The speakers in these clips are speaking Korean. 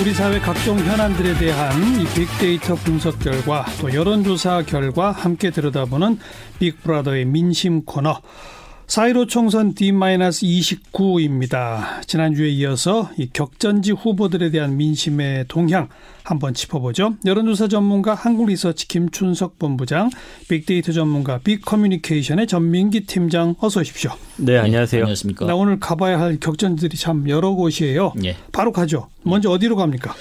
우리 사회 각종 현안들에 대한 이 빅데이터 분석 결과 또 여론조사 결과 함께 들여다보는 빅브라더의 민심 코너. 4.15 총선 D-29입니다. 지난주에 이어서 이 격전지 후보들에 대한 민심의 동향 한번 짚어보죠. 여론조사 전문가 한국리서치 김춘석 본부장, 빅데이터 전문가 빅커뮤니케이션의 전민기 팀장 어서 오십시오. 네, 안녕하세요. 안녕하십니까. 나 오늘 가봐야 할 격전지들이 참 여러 곳이에요. 예. 바로 가죠. 먼저 어디로 갑니까?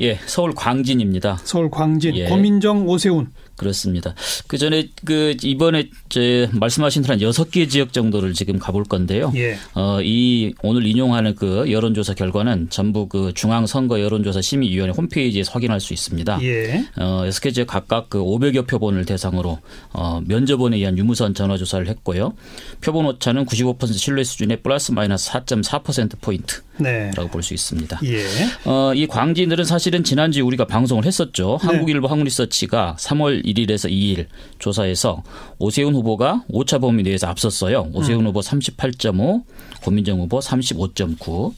예, 서울 광진입니다. 서울 광진, 예. 고민정, 오세훈. 그렇습니다. 그 전에 그 이번에 제 말씀하신 한 여섯 개 지역 정도를 지금 가볼 건데요. 예. 어, 이 오늘 인용하는 그 여론조사 결과는 전부 그 중앙선거 여론조사 심의위원회 홈페이지에서 확인할 수 있습니다. 예. 어, 여섯 개 지역 각각 그 500여 표본을 대상으로 어, 면접원에 의한 유무선 전화 조사를 했고요. 표본 오차는 95% 신뢰 수준의 플러스 마이너스 4.4% 포인트. 네. 라고 볼수 있습니다. 예. 어, 이 광진들은 사실은 지난주에 우리가 방송을 했었죠. 네. 한국일보 한국리서치가 3월 1일에서 2일 조사에서 오세훈 후보가 오차 범위 내에서 앞섰어요. 오세훈 후보 38.5, 고민정 후보 35.9.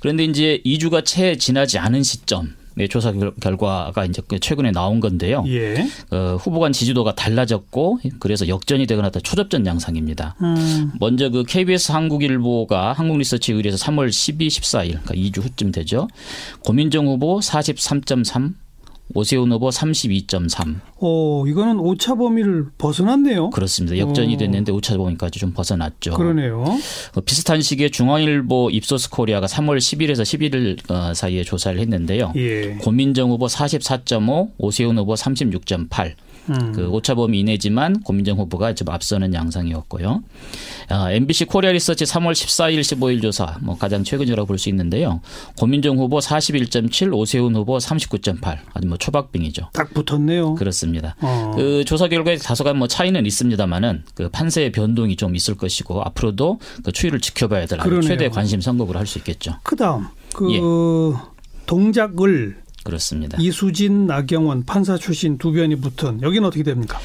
그런데 이제 2주가 채 지나지 않은 시점. 의 조사 결- 결과가 이제 그 최근에 나온 건데요. 예. 어, 후보 간 지지도가 달라졌고 그래서 역전이 되거나 다 초접전 양상입니다. 음. 먼저 그 KBS 한국일보가 한국리서치에 의뢰해서 3월 12, 14일, 그러니까 2주 후쯤 되죠. 고민정 후보 43.3, 오세훈 후보 32.3. 오, 이거는 오차 범위를 벗어났네요. 그렇습니다. 역전이 오. 됐는데 오차 범위까지 좀 벗어났죠. 그러네요. 어, 비슷한 시기에 중앙일보 입소스 코리아가 3월 10일에서 11일 어, 사이에 조사를 했는데요. 예. 고민정 후보 44.5, 오세훈 후보 36.8. 음. 그 오차 범위 이내지만 고민정 후보가 좀 앞서는 양상이었고요. 아, MBC 코리아 리서치 3월 14일, 15일 조사 뭐 가장 최근이라고 볼 수 있는데요. 고민정 후보 41.7, 오세훈 후보 39.8. 아주 뭐 초박빙이죠. 딱 붙었네요. 그렇습니다. 어. 그 조사 결과에 다소간 뭐 차이는 있습니다만은 그 판세의 변동이 좀 있을 것이고 앞으로도 그 추이를 지켜봐야 될. 최대 관심 선거구를 할 수 있겠죠. 그다음 그 예. 동작을 그렇습니다. 이수진, 나경원 판사 출신 두 변이 붙은 여기는 어떻게 됩니까?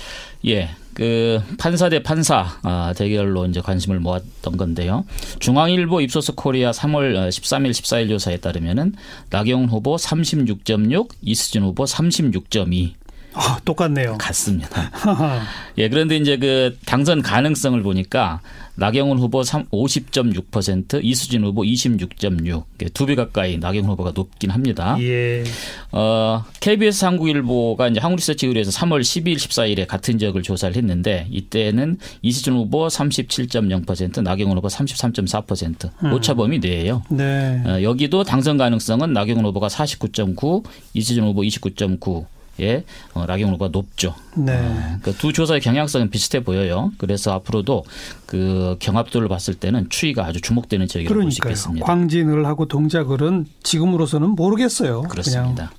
예, 그 판사 대 판사 아, 대결로 이제 관심을 모았던 건데요. 중앙일보 입소스 코리아 3월 13일, 14일 조사에 따르면은 나경원 후보 36.6, 이수진 후보 36.2 아, 똑같네요. 같습니다. 예, 그런데 이제 그 당선 가능성을 보니까 나경원 후보 50.6%, 이수진 후보 26.6. 두 배 가까이 나경원 후보가 높긴 합니다. 예. 어, KBS 한국일보가 이제 한국리서치 의뢰에서 3월 12일, 14일에 같은 지역을 조사를 했는데 이때는 이수진 후보 37.0%, 나경원 후보 33.4%. 오차 범위 내예요. 네. 어, 여기도 당선 가능성은 나경원 후보가 49.9, 이수진 후보 29.9. 예, 어, 후보가 높죠. 네. 그두 조사의 경향성은 비슷해 보여요. 그래서 앞으로도 그 경합도를 봤을 때는 추이가 아주 주목되는 지역이라고 볼 수. 있겠습니다. 광진을 하고 동작을은 지금으로서는 모르겠어요. 그렇습니다.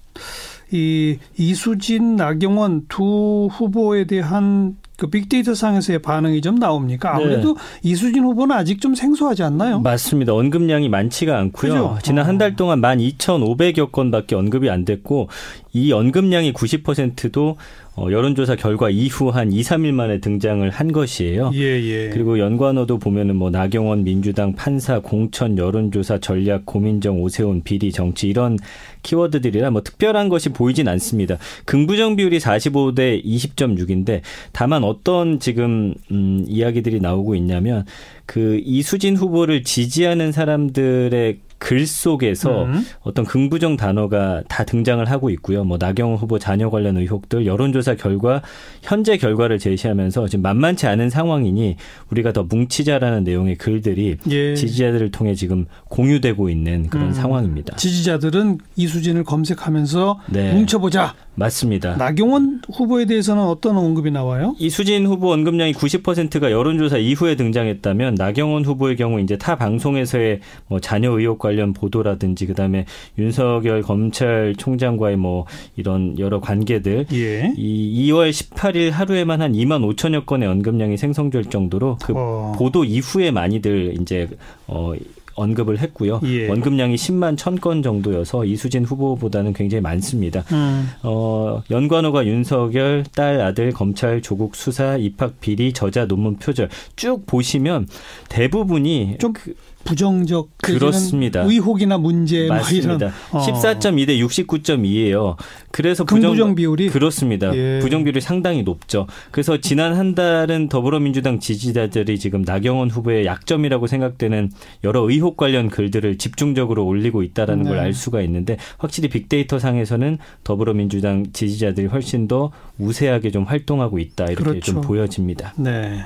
이 이수진, 나경원 두 후보에 대한 그 빅데이터 상에서의 반응이 좀 나옵니까? 아무래도 이수진 후보는 아직 좀 생소하지 않나요? 맞습니다. 언급량이 많지가 않고요. 그죠? 지난 어. 한달 동안 12,500여 건밖에 언급이 안 됐고 이 언급량이 90%도 어, 여론조사 결과 이후 한 2, 3일 만에 등장을 한 것이에요. 예, 예. 그리고 연관어도 보면은 뭐 나경원 민주당 판사 공천 여론조사 전략 고민정 오세훈 비리 정치 이런 키워드들이라 뭐 특별한 것이 보이진 않습니다. 긍부정 비율이 45대 20.6인데 다만 어떤 지금 음 이야기들이 나오고 있냐면 그 이수진 후보를 지지하는 사람들의 글 속에서 음. 어떤 긍부정 단어가 다 등장을 하고 있고요. 뭐 나경원 후보 자녀 관련 의혹들 여론조사 결과 현재 결과를 제시하면서 지금 만만치 않은 상황이니 우리가 더 뭉치자라는 내용의 글들이 예. 지지자들을 통해 지금 공유되고 있는 그런 음. 상황입니다. 지지자들은 이수진을 검색하면서 네. 뭉쳐보자. 맞습니다. 나경원 후보에 대해서는 어떤 언급이 나와요? 이수진 후보 언급량이 90%가 여론조사 이후에 등장했다면 나경원 후보의 경우 이제 타 방송에서의 뭐 자녀 의혹 관련 보도라든지 그다음에 윤석열 검찰총장과의 뭐 이런 여러 관계들 예. 이 2월 18일 하루에만 한 2만 5천여 건의 언급량이 생성될 정도로 그 어. 보도 이후에 많이들 이제 어 언급을 했고요. 예. 언급량이 10만 1000건 정도여서 이수진 후보보다는 굉장히 많습니다. 음. 어, 연관어가 윤석열, 딸, 아들, 검찰, 조국 수사, 입학 비리, 저자, 논문 표절 쭉 보시면 대부분이 좀 그- 부정적 그렇습니다. 의혹이나 문제 맞습니다. 이런 어. 14.2대 69.2예요. 그래서 부정, 긍부정 비율이 그렇습니다. 예. 부정 비율이 상당히 높죠. 그래서 지난 한 달은 더불어민주당 지지자들이 지금 나경원 후보의 약점이라고 생각되는 여러 의혹 관련 글들을 집중적으로 올리고 있다라는 네. 걸알 수가 있는데 확실히 빅데이터 상에서는 더불어민주당 지지자들이 훨씬 더 우세하게 좀 활동하고 있다 이렇게 그렇죠. 좀 보여집니다. 네.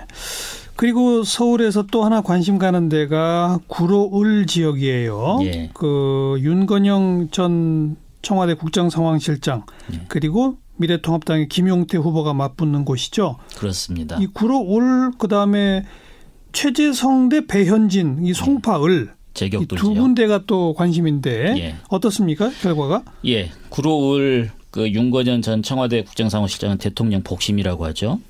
그리고 서울에서 또 하나 관심 가는 데가 구로을 지역이에요. 예. 그 윤건영 전 청와대 국정상황실장 예. 그리고 미래통합당의 김용태 후보가 맞붙는 곳이죠. 그렇습니다. 이 구로을 그다음에 최재성 대 배현진 이 송파을 예. 두 군데가 또 관심인데 예. 어떻습니까 결과가? 예, 구로을 그 윤건현 전 청와대 국정상황실장은 대통령 복심이라고 하죠.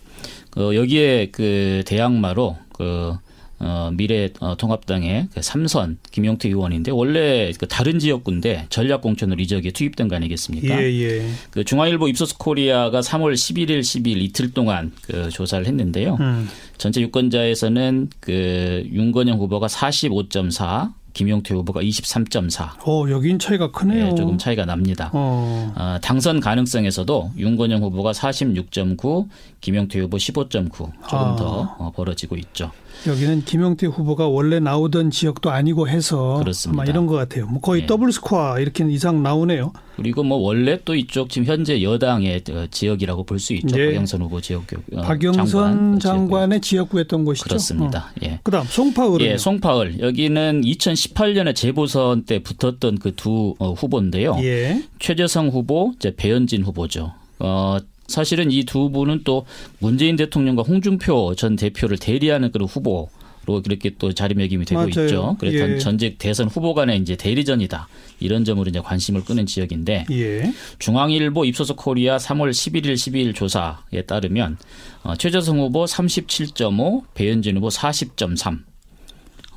그 여기에 그 대항마로 그 어, 미래 어, 통합당의 그 삼선 김용태 의원인데 원래 그 다른 지역군데 전략 공천으로 이 지역에 투입된 거 아니겠습니까? 예, 예. 그 중앙일보 입소스 코리아가 3월 11일, 12일 이틀 동안 그 조사를 했는데요. 음. 전체 유권자에서는 그 윤건영 후보가 45.4, 김용태 후보가 23.4. 어, 여긴 차이가 크네요. 네, 조금 차이가 납니다. 어. 어, 당선 가능성에서도 윤건영 후보가 46.9, 김용태 후보 15.9 조금 아. 더 어, 벌어지고 있죠. 여기는 김용태 후보가 원래 나오던 지역도 아니고 해서 그렇습니다. 이런 것 같아요. 뭐 거의 네. 더블 스코어 이렇게 이상 나오네요. 그리고 뭐 원래 또 이쪽 지금 현재 여당의 어, 지역이라고 볼 수 있죠. 네. 박영선 후보 지역구. 어, 박영선 장관, 의 지역구였던 곳이죠. 그렇습니다. 어. 예. 그다음 송파을. 예, 송파을 여기는 2018년에 재보선 때 붙었던 그 두 어, 후보인데요. 예. 최재성 후보, 이제 배현진 후보죠. 어, 사실은 이 두 분은 또 문재인 대통령과 홍준표 전 대표를 대리하는 그런 후보 로 그렇게 또 자리매김이 되고 맞아요. 있죠. 그래서 예. 전직 대선 후보 간의 이제 대리전이다. 이런 점으로 이제 관심을 끄는 지역인데 예. 중앙일보 입소서 코리아 3월 11일 12일 조사에 따르면 어, 최재성 후보 37.5, 배현진 후보 40.3,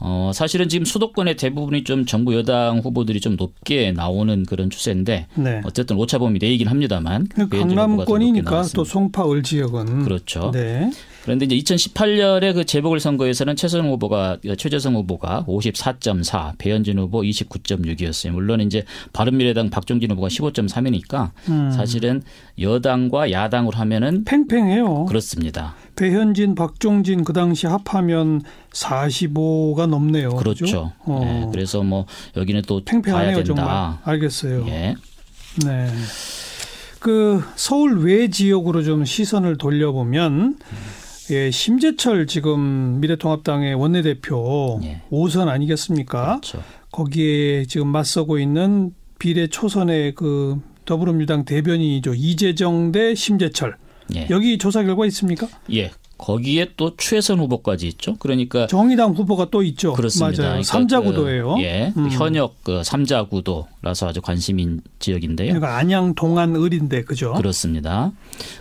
어, 사실은 지금 수도권의 대부분이 좀 정부 여당 후보들이 좀 높게 나오는 그런 추세인데 네. 어쨌든 오차범위 내이긴 합니다만 그 강남권이니까 또 송파 을 지역은 그렇죠. 네. 그런데 이제 2018년에 그 재보궐 선거에서는 최선 후보가 최재성 후보가 54.4, 배현진 후보 29.6이었어요. 물론 이제 바른미래당 박종진 후보가 15.3이니까 음. 사실은 여당과 야당으로 하면은 팽팽해요. 그렇습니다. 배현진, 박종진 그 당시 합하면 45가 넘네요. 그렇죠. 어. 네, 그래서 뭐 여기는 또 팽팽하네요, 정말. 알겠어요. 예. 네. 그 서울 외 지역으로 좀 시선을 돌려보면 음. 예, 심재철 지금 미래통합당의 원내대표 예. 5선 아니겠습니까? 그렇죠. 거기에 지금 맞서고 있는 비례 초선의 그 더불어민주당 대변인이죠. 이재정 대 심재철. 예. 여기 조사 결과 있습니까? 예. 거기에 또 최선 후보까지 있죠. 그러니까 정의당 후보가 또 있죠. 그렇습니다. 맞아요. 그러니까 3자 구도예요. 그, 예. 음. 현역 그 3자 구도라서 아주 관심인 지역인데요. 그러니까 안양 동안 을인데 그죠? 그렇습니다.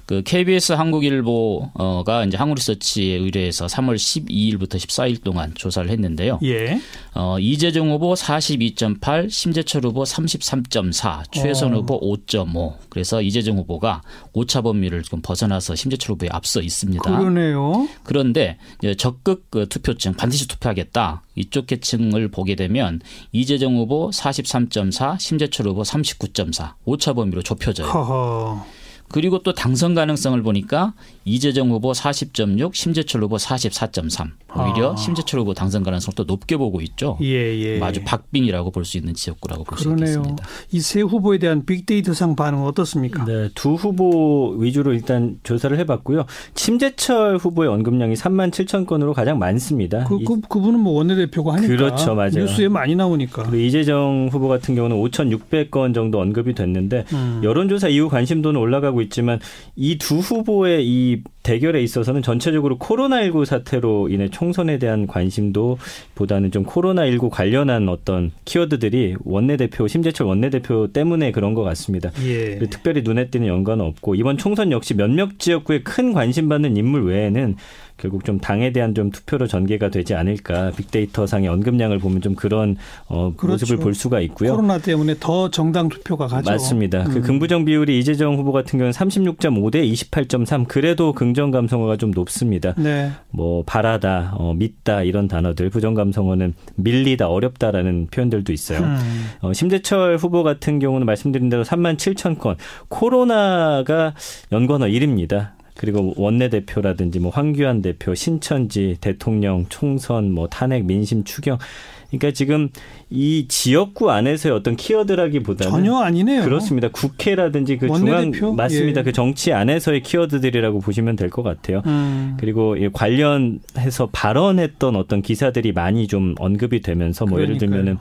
그 KBS 한국일보가 이제 한국리서치에 의뢰해서 3월 12일부터 14일 동안 조사를 했는데요. 예. 어, 이재정 후보 42.8, 심재철 후보 33.4, 최선 어. 후보 5.5. 그래서 이재정 후보가 오차 범위를 좀 벗어나서 심재철 후보에 앞서 있습니다. 그러네 그러네요. 그런데 적극 그 투표층 반드시 투표하겠다 이쪽 계층을 보게 되면 이재정 후보 43.4, 심재철 후보 39.4 오차 범위로 좁혀져요. 허허. 그리고 또 당선 가능성을 보니까 이재정 후보 40.6, 심재철 후보 44.3. 오히려 아. 심재철 후보 당선 가능성 또 높게 보고 있죠. 예, 예. 아주 박빙이라고 볼 수 있는 지역구라고 볼 수 있겠습니다. 이 세 후보에 대한 빅데이터상 반응은 어떻습니까? 네, 두 후보 위주로 일단 조사를 해봤고요. 심재철 후보의 언급량이 3만 7천 건으로 가장 많습니다. 그, 그 그분은 뭐 원내대표가 하니까 그렇죠, 맞아요. 뉴스에 많이 나오니까. 그리고 이재정 후보 같은 경우는 5,600건 정도 언급이 됐는데 음. 여론조사 이후 관심도는 올라가고 있지만 이 두 후보의 이 대결에 있어서는 전체적으로 코로나19 사태로 인해 총선에 대한 관심도 보다는 좀 코로나19 관련한 어떤 키워드들이 원내대표, 심재철 원내대표 때문에 그런 것 같습니다. 예. 특별히 눈에 띄는 연관은 없고 이번 총선 역시 몇몇 지역구에 큰 관심 받는 인물 외에는 결국 좀 당에 대한 좀 투표로 전개가 되지 않을까 빅데이터 상의 언급량을 보면 좀 그런 어, 그렇죠. 모습을 볼 수가 있고요. 코로나 때문에 더 정당 투표가 가죠. 맞습니다. 그 음. 그 긍부정 비율이 이재정 후보 같은 경우는 36.5 대 28.3 그래도 긍정 감성어가 좀 높습니다. 네. 뭐 바라다, 어, 믿다 이런 단어들 부정 감성어는 밀리다, 어렵다라는 표현들도 있어요. 음. 어, 심재철 후보 같은 경우는 말씀드린 대로 3만 7천 건 코로나가 연관어 1입니다. 그리고 원내대표라든지 뭐 황교안 대표, 신천지, 대통령, 총선, 뭐 탄핵, 민심 추경. 그러니까 지금 이 지역구 안에서의 어떤 키워드라기보다는 전혀 아니네요. 그렇습니다. 국회라든지 그 원내대표? 중앙 맞습니다. 예. 그 정치 안에서의 키워드들이라고 보시면 될 것 같아요. 음. 그리고 관련해서 발언했던 어떤 기사들이 많이 좀 언급이 되면서 뭐 그러니까요. 예를 들면은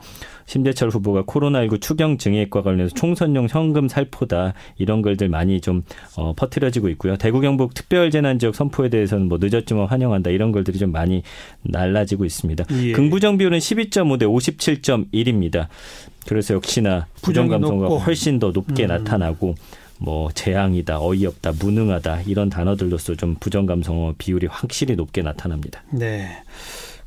심재철 후보가 코로나19 추경 증액과 관련해서 총선용 현금 살포다 이런 글들 많이 좀 어, 퍼뜨려지고 있고요. 대구 경북 특별재난지역 선포에 대해서는 뭐 늦었지만 환영한다 이런 글들이 좀 많이 날라지고 있습니다. 예. 긍부정 비율은 12.5 대 57.1입니다. 그래서 역시나 부정 감성가 훨씬 더 높게 음. 나타나고 뭐 재앙이다, 어이없다, 무능하다 이런 단어들로서 좀 부정 감성 비율이 확실히 높게 나타납니다. 네.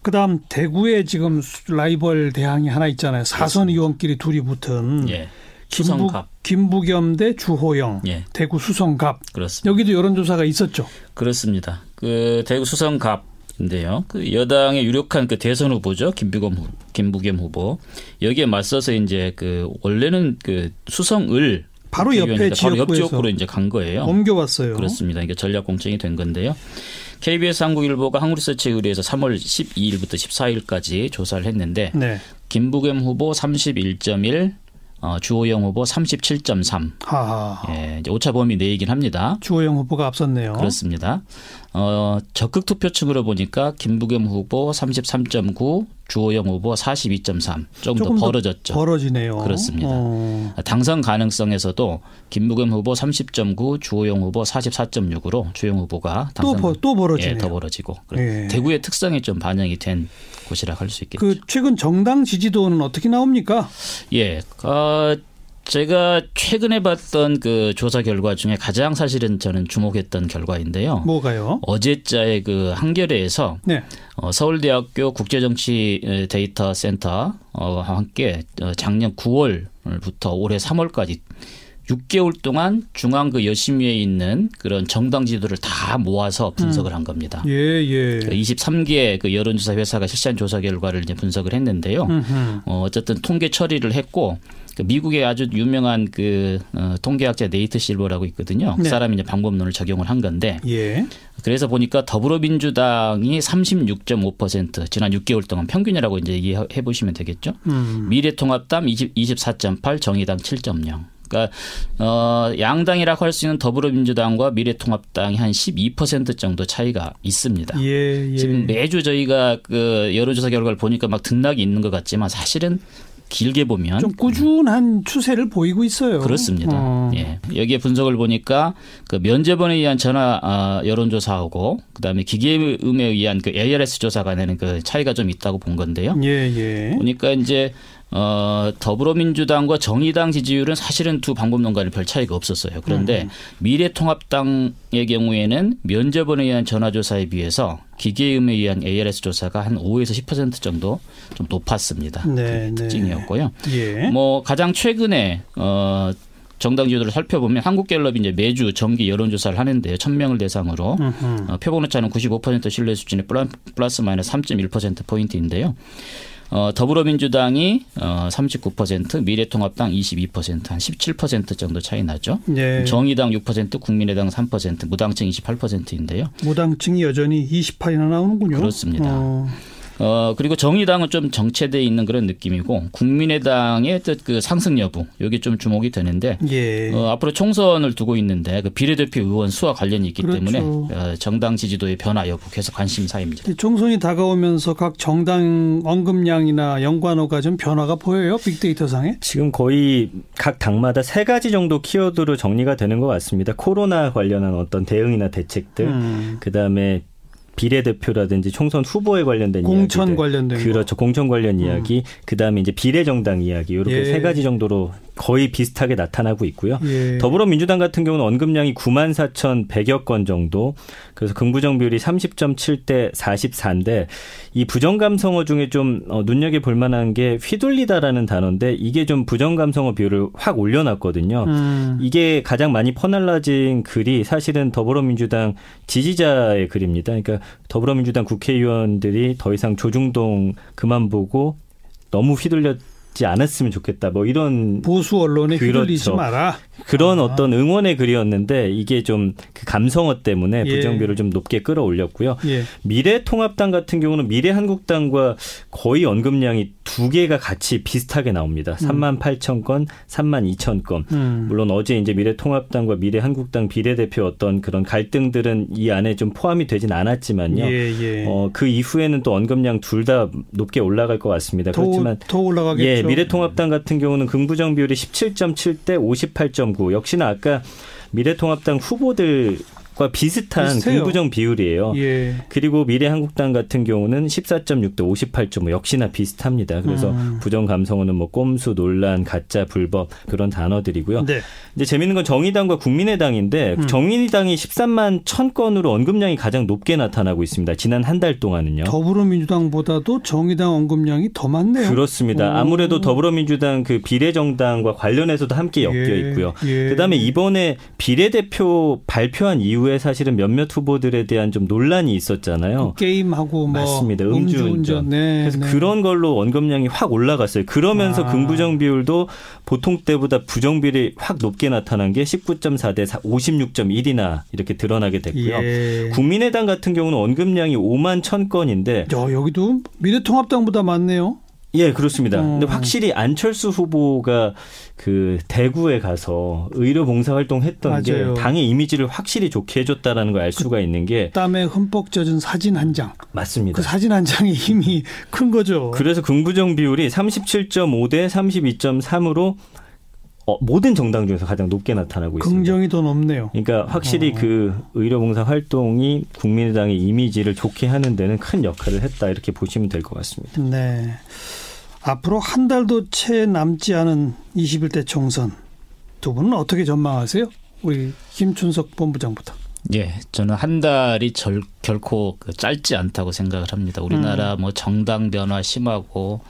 그다음 대구에 지금 라이벌 대항이 하나 있잖아요. 사선 의원끼리 둘이 붙은 예. 김부, 김부 겸 대 주호영 예. 대구 수성갑. 그렇습니다. 여기도 여론조사가 있었죠. 그렇습니다. 그 대구 수성갑 인데요. 그 여당의 유력한 그 대선 후보죠. 김부겸 후, 김부겸 후보. 여기에 맞서서 이제 그 원래는 그 수성을 바로 옆에 바로 옆 지역으로 이제 간 거예요. 옮겨왔어요. 그렇습니다. 이게 전략 공천이 된 건데요. KBS 한국일보가 한국리서치에 의뢰해서 3월 12일부터 14일까지 조사를 했는데 네. 김부겸 후보 31.1, 어, 주호영 후보 37.3. 하하. 예, 이제 오차 범위 내이긴 합니다. 주호영 후보가 앞섰네요. 그렇습니다. 어, 적극 투표층으로 보니까 김부겸 후보 33.9, 주호영 후보 42.3. 조금, 더 벌어졌죠. 벌어지네요. 그렇습니다. 어. 당선 가능성에서도 김부겸 후보 30.9, 주호영 후보 44.6으로 주호영 후보가 당선 또, 또 벌어지네요. 예, 더 벌어지고. 예. 대구의 특성이 좀 반영이 된 곳이라 할 수 있겠죠. 그 최근 정당 지지도는 어떻게 나옵니까? 예. 어, 제가 최근에 봤던 그 조사 결과 중에 가장 사실은 저는 주목했던 결과인데요. 뭐가요? 어제자의 그 한겨레에서 네. 어, 서울대학교 국제정치 데이터 센터와 함께 어, 작년 9월부터 올해 3월까지 6개월 동안 중앙 그 여심위에 있는 그런 정당 지도를 다 모아서 분석을 음. 한 겁니다. 예, 예. 23개 그 여론조사 회사가 실시한 조사 결과를 이제 분석을 했는데요. 어, 어쨌든 통계 처리를 했고 그 미국의 아주 유명한 그 어, 통계학자 네이트 실버라고 있거든요. 그 네. 그 사람이 이제 방법론을 적용을 한 건데. 예. 그래서 보니까 더불어민주당이 36.5% 지난 6개월 동안 평균이라고 이제 이해해 보시면 되겠죠. 음. 미래통합당 20, 24.8, 정의당 7.0. 그러니까 어 양당이라고 할 수 있는 더불어민주당과 미래통합당이 한 12% 정도 차이가 있습니다. 예, 예. 지금 매주 저희가 그 여론조사 결과를 보니까 막 등락이 있는 것 같지만 사실은 길게 보면 좀 꾸준한 추세를 보이고 있어요. 그렇습니다. 어. 예. 여기에 분석을 보니까 그 면접원에 의한 전화 어, 여론조사하고 그다음에 기계음에 의한 그 ARS 조사가 내는 그 차이가 좀 있다고 본 건데요. 예, 예. 보니까 이제 어, 더불어민주당과 정의당 지지율은 사실은 두 방법론과는 별 차이가 없었어요. 그런데 음. 미래통합당의 경우에는 면접원에 의한 전화조사에 비해서 기계음에 의한 ARS 조사가 한 5에서 10% 정도 좀 높았습니다. 네, 그 특징이었고요. 네. 예. 뭐 가장 최근에 어 정당 지지도를 살펴보면 한국갤럽이 이제 매주 정기 여론조사를 하는데요. 1000명을 대상으로 어, 표본 오차는 95% 신뢰 수준의 플러스 마이너스 3.1% 포인트인데요. 어, 더불어민주당이 어, 39%, 미래통합당 22%한 17% 정도 차이 나죠. 네. 정의당 6%, 국민의당 3%, 무당층 28%인데요. 무당층이 여전히 28이나 나오는군요. 그렇습니다. 어. 어 그리고 정의당은 좀 정체돼 있는 그런 느낌이고 국민의당의 그 상승 여부 여기 좀 주목이 되는데 예. 어, 앞으로 총선을 두고 있는데 그 비례대표 의원 수와 관련이 있기 그렇죠. 때문에 어, 정당 지지도의 변화 여부 계속 관심사입니다. 총선이 다가오면서 각 정당 언급량이나 연관어가 좀 변화가 보여요 빅데이터 상에? 지금 거의 각 당마다 세 가지 정도 키워드로 정리가 되는 것 같습니다. 코로나 관련한 어떤 대응이나 대책들, 음. 그 다음에 비례대표라든지 총선 후보에 관련된 공천 이야기들. 관련된 그렇죠. 공천 관련 음. 이야기. 그다음에 이제 비례정당 이야기. 이렇게 예. 세 가지 정도로 거의 비슷하게 나타나고 있고요. 예. 더불어민주당 같은 경우는 언급량이 9만 4천 100여 건 정도. 그래서 긍부정 비율이 30.7대 44인데 이 부정 감성어 중에 좀 어, 눈여겨 볼 만한 게 휘둘리다라는 단어인데 이게 좀 부정 감성어 비율을 확 올려놨거든요. 음. 이게 가장 많이 퍼날라진 글이 사실은 더불어민주당 지지자의 글입니다. 그러니까 더불어민주당 국회의원들이 더 이상 조중동 그만 보고 너무 휘둘렸 지 않았으면 좋겠다. 뭐 이런 보수 언론에 그렇죠. 휘둘리지 마라. 그런 아. 어떤 응원의 글이었는데 이게 좀 그 감성어 때문에 예. 부정비율을 좀 높게 끌어올렸고요. 예. 미래통합당 같은 경우는 미래한국당과 거의 언급량이 두 개가 같이 비슷하게 나옵니다. 3만 8천 건, 3만 2천 건. 음. 물론 어제 이제 미래통합당과 미래한국당 비례대표 어떤 그런 갈등들은 이 안에 좀 포함이 되진 않았지만요. 예, 예. 어, 그 이후에는 또 언급량 둘 다 높게 올라갈 것 같습니다. 더, 그렇지만 더 올라가겠죠. 예, 미래통합당 같은 경우는 긍부정 비율이 17.7 대 58.9. 역시나 아까 미래통합당 후보들 과 비슷한 비슷해요. 긍부정 비율이에요. 예. 그리고 미래한국당 같은 경우는 14.6대 58.5 역시나 비슷합니다. 그래서 음. 부정 감성어는 뭐 꼼수, 논란, 가짜, 불법 그런 단어들이고요. 네. 이제 재밌는 건 정의당과 국민의당인데 음. 정의당이 13만 1천 건으로 언급량이 가장 높게 나타나고 있습니다. 지난 한 달 동안은요. 더불어민주당보다도 정의당 언급량이 더 많네요. 그렇습니다. 오. 아무래도 더불어민주당 그 비례정당과 관련해서도 함께 엮여 예, 있고요. 예. 그다음에 이번에 비례대표 발표한 이후 에 사실은 몇몇 후보들에 대한 좀 논란이 있었잖아요. 그 게임하고 뭐 맞습니다. 음주운전. 음주운전. 네, 그래서 네. 그런 걸로 언급량이 확 올라갔어요. 그러면서 아. 긍부정 비율도 보통 때보다 부정 비율이 확 높게 나타난 게 19.4 대 56.1이나 이렇게 드러나게 됐고요. 예. 국민의당 같은 경우는 언급량이 5만 1천 건인데 야, 여기도 미래통합당보다 많네요. 예, 그렇습니다. 어. 근데 확실히 안철수 후보가 그 대구에 가서 의료 봉사 활동했던 게 맞아요. 당의 이미지를 확실히 좋게 해줬다라는 걸 알 수가 있는 게 땀에 흠뻑 젖은 사진 한 장. 맞습니다. 그 사진 한 장의 힘이 큰 거죠. 그래서 긍부정 비율이 37.5 대 32.3으로 어, 모든 정당 중에서 가장 높게 나타나고 있습니다. 긍정이 더 높네요. 그러니까 확실히 어. 그 의료봉사 활동이 국민의당의 이미지를 좋게 하는 데는 큰 역할을 했다 이렇게 보시면 될 것 같습니다. 네. 앞으로 한 달도 채 남지 않은 21대 총선 두 분은 어떻게 전망하세요? 우리 김춘석 본부장부터. 예, 저는 한 달이 절, 결코 그 짧지 않다고 생각을 합니다. 우리나라 뭐 정당 변화 심하고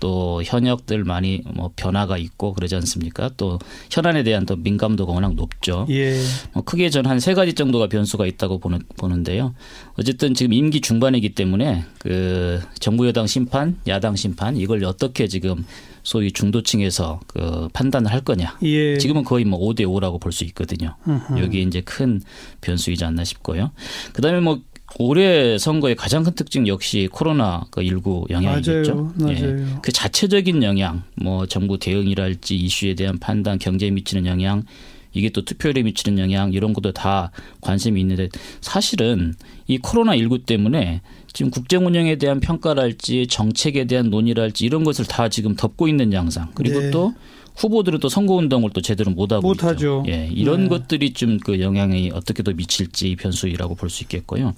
또 현역들 많이 뭐 변화가 있고 그러지 않습니까? 또 현안에 대한 또 민감도가 워낙 높죠. 예. 뭐 크게 저는 한세 가지 정도가 변수가 있다고 보는, 보는데요. 어쨌든 지금 임기 중반이기 때문에 그 정부 여당 심판, 야당 심판 이걸 어떻게 지금 소위 중도층에서 그 판단을 할 거냐. 예. 지금은 거의 뭐 5대 5라고 볼 수 있거든요. 여기 이제 큰 변수이지 않나 싶고요. 그다음에 뭐 올해 선거의 가장 큰 특징 역시 코로나 19 영향이겠죠. 맞아요. 예. 맞아요. 그 자체적인 영향, 뭐 정부 대응이랄지 이슈에 대한 판단, 경제에 미치는 영향, 이게 또 투표율에 미치는 영향 이런 것도 다 관심이 있는데 사실은 이 코로나 19 때문에 지금 국정 운영에 대한 평가랄지 정책에 대한 논의랄지 이런 것을 다 지금 덮고 있는 양상. 그리고 네. 또 후보들은 또 선거 운동을 또 제대로 못 하고 못 하죠. 있죠. 예, 이런 네. 것들이 좀 그 영향이 어떻게 더 미칠지 변수이라고 볼 수 있겠고요.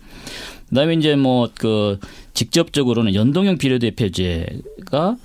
그다음에 이제 뭐 그 직접적으로는 연동형 비례대표제가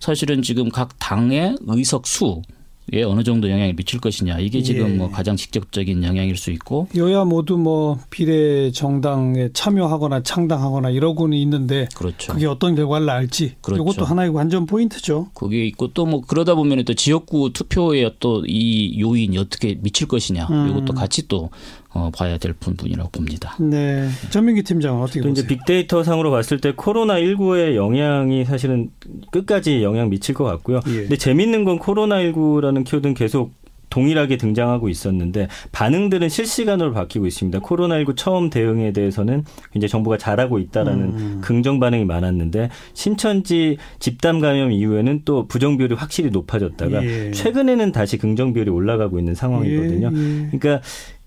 사실은 지금 각 당의 의석 수 에 어느 정도 영향을 미칠 것이냐 이게 지금 예. 뭐 가장 직접적인 영향일 수 있고 여야 모두 뭐 비례 정당에 참여하거나 창당하거나 이러고는 있는데 그렇죠. 그게 어떤 결과를 낳을지 그렇죠. 이것도 하나의 관전 포인트죠. 그게 있고 또 뭐 그러다 보면 또 지역구 투표에 또 이 요인이 어떻게 미칠 것이냐 음. 이것도 같이 또 어, 봐야 될 부분이라고 봅니다. 네. 전민기 팀장은 어떻게 또 이제 보세요? 빅데이터 상으로 봤을 때 코로나 19의 영향이 사실은 끝까지 영향 미칠 것 같고요. 예. 근데 재밌는 건 코로나 19라는 키워드는 계속 동일하게 등장하고 있었는데 반응들은 실시간으로 바뀌고 있습니다. 코로나19 처음 대응에 대해서는 이제 정부가 잘하고 있다라는 음. 긍정 반응이 많았는데 신천지 집단 감염 이후에는 또 부정 비율이 확실히 높아졌다가 예. 최근에는 다시 긍정 비율이 올라가고 있는 상황이거든요. 예, 예. 그러니까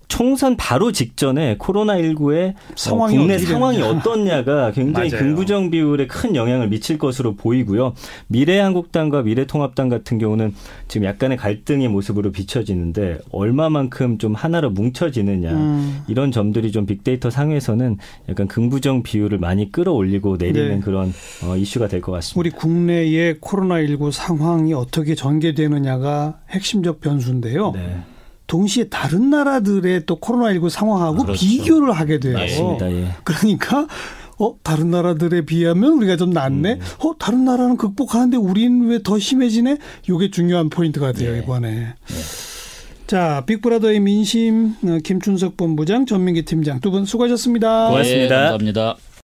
총선 바로 직전에 코로나19의 상황이 어, 국내 상황이. 어떻냐가 굉장히. 긍부정 비율에 큰 영향을 미칠 것으로 보이고요. 미래한국당과 미래통합당 같은 경우는 지금 약간의 갈등의 모습으로 비춰지는데 얼마만큼 좀 하나로 뭉쳐지느냐 음. 이런 점들이 좀 빅데이터 상에서는 약간 긍부정 비율을 많이 끌어올리고 내리는 네. 그런 어, 이슈가 될 것 같습니다. 우리 국내의 코로나19 상황이 어떻게 전개되느냐가 핵심적 변수인데요. 네. 동시에 다른 나라들의 또 코로나19 상황하고 그렇죠. 비교를 하게 돼요. 맞습니다. 예. 그러니까 어 다른 나라들에 비하면 우리가 좀 낫네. 음. 어 다른 나라는 극복하는데 우리는 왜 더 심해지네? 요게 중요한 포인트가 돼요 네. 이번에. 자, 빅브라더의 민심 어, 김춘석 본부장, 전민기 팀장 두 분 수고하셨습니다. 고맙습니다. 네, 감사합니다.